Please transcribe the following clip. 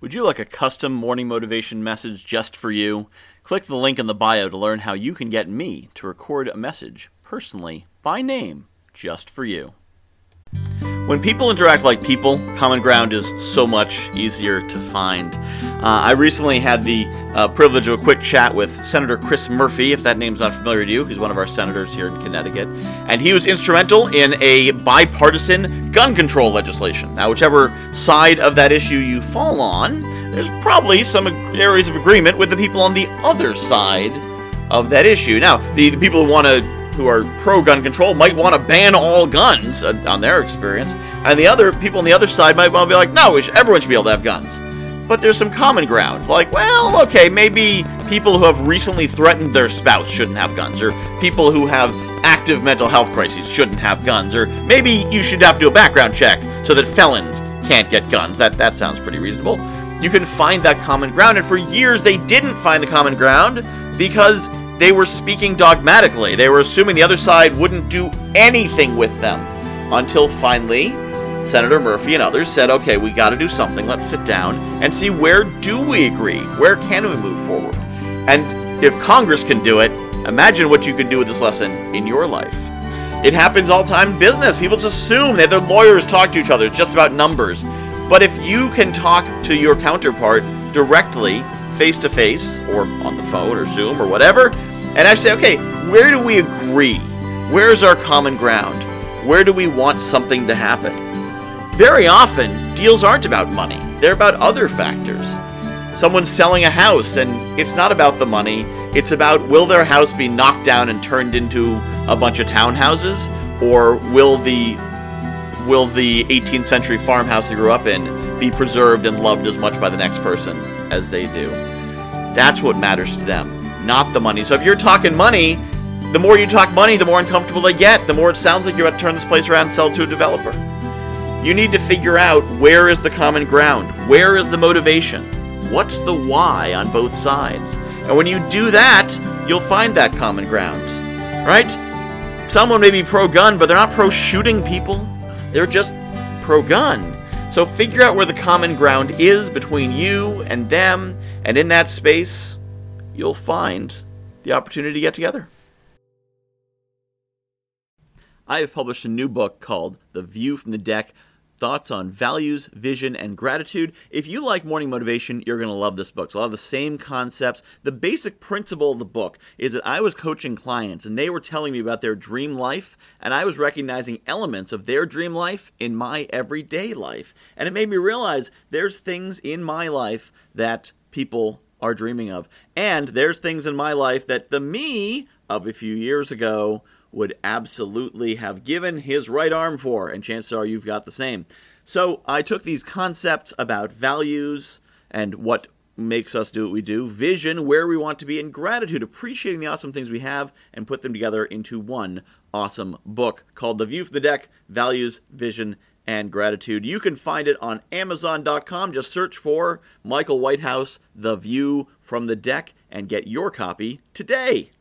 Would you like a custom morning motivation message just for you? Click the link in the bio to learn how you can get me to record a message personally by name just for you. When people interact like people, common ground is so much easier to find. Uh, I recently had the uh, privilege of a quick chat with Senator Chris Murphy, if that name's not familiar to you. He's one of our senators here in Connecticut. And he was instrumental in a bipartisan gun control legislation. Now, whichever side of that issue you fall on, there's probably some areas of agreement with the people on the other side of that issue. Now, the, the people who want to who are pro gun control might want to ban all guns uh, on their experience, and the other people on the other side might want to be like, no, everyone should be able to have guns. But there's some common ground, like, well, okay, maybe people who have recently threatened their spouse shouldn't have guns, or people who have active mental health crises shouldn't have guns, or maybe you should have to do a background check so that felons can't get guns. That that sounds pretty reasonable. You can find that common ground, and for years they didn't find the common ground because they were speaking dogmatically. They were assuming the other side wouldn't do anything with them. Until finally, Senator Murphy and others said, okay, we got to do something. Let's sit down and see where do we agree? Where can we move forward? And if Congress can do it, imagine what you could do with this lesson in your life. It happens all time in business. People just assume that their lawyers talk to each other. It's just about numbers. But if you can talk to your counterpart directly, face to face, or on the phone, or Zoom, or whatever, and I say, okay, where do we agree? Where's our common ground? Where do we want something to happen? Very often, deals aren't about money, they're about other factors. Someone's selling a house, and it's not about the money, it's about will their house be knocked down and turned into a bunch of townhouses, or will the will the 18th century farmhouse they grew up in be preserved and loved as much by the next person as they do? That's what matters to them not the money. So if you're talking money, the more you talk money, the more uncomfortable they get, the more it sounds like you're about to turn this place around and sell to a developer. You need to figure out where is the common ground? Where is the motivation? What's the why on both sides? And when you do that, you'll find that common ground. Right? Someone may be pro gun, but they're not pro shooting people. They're just pro gun. So figure out where the common ground is between you and them, and in that space, you'll find the opportunity to get together. I have published a new book called The View from the Deck Thoughts on Values, Vision, and Gratitude. If you like morning motivation, you're going to love this book. It's a lot of the same concepts. The basic principle of the book is that I was coaching clients and they were telling me about their dream life, and I was recognizing elements of their dream life in my everyday life. And it made me realize there's things in my life that people are dreaming of. And there's things in my life that the me of a few years ago would absolutely have given his right arm for, and chances are you've got the same. So I took these concepts about values and what makes us do what we do, vision, where we want to be, and gratitude, appreciating the awesome things we have, and put them together into one awesome book called The View from the Deck Values, Vision, and gratitude. You can find it on Amazon.com. Just search for Michael Whitehouse, The View from the Deck, and get your copy today.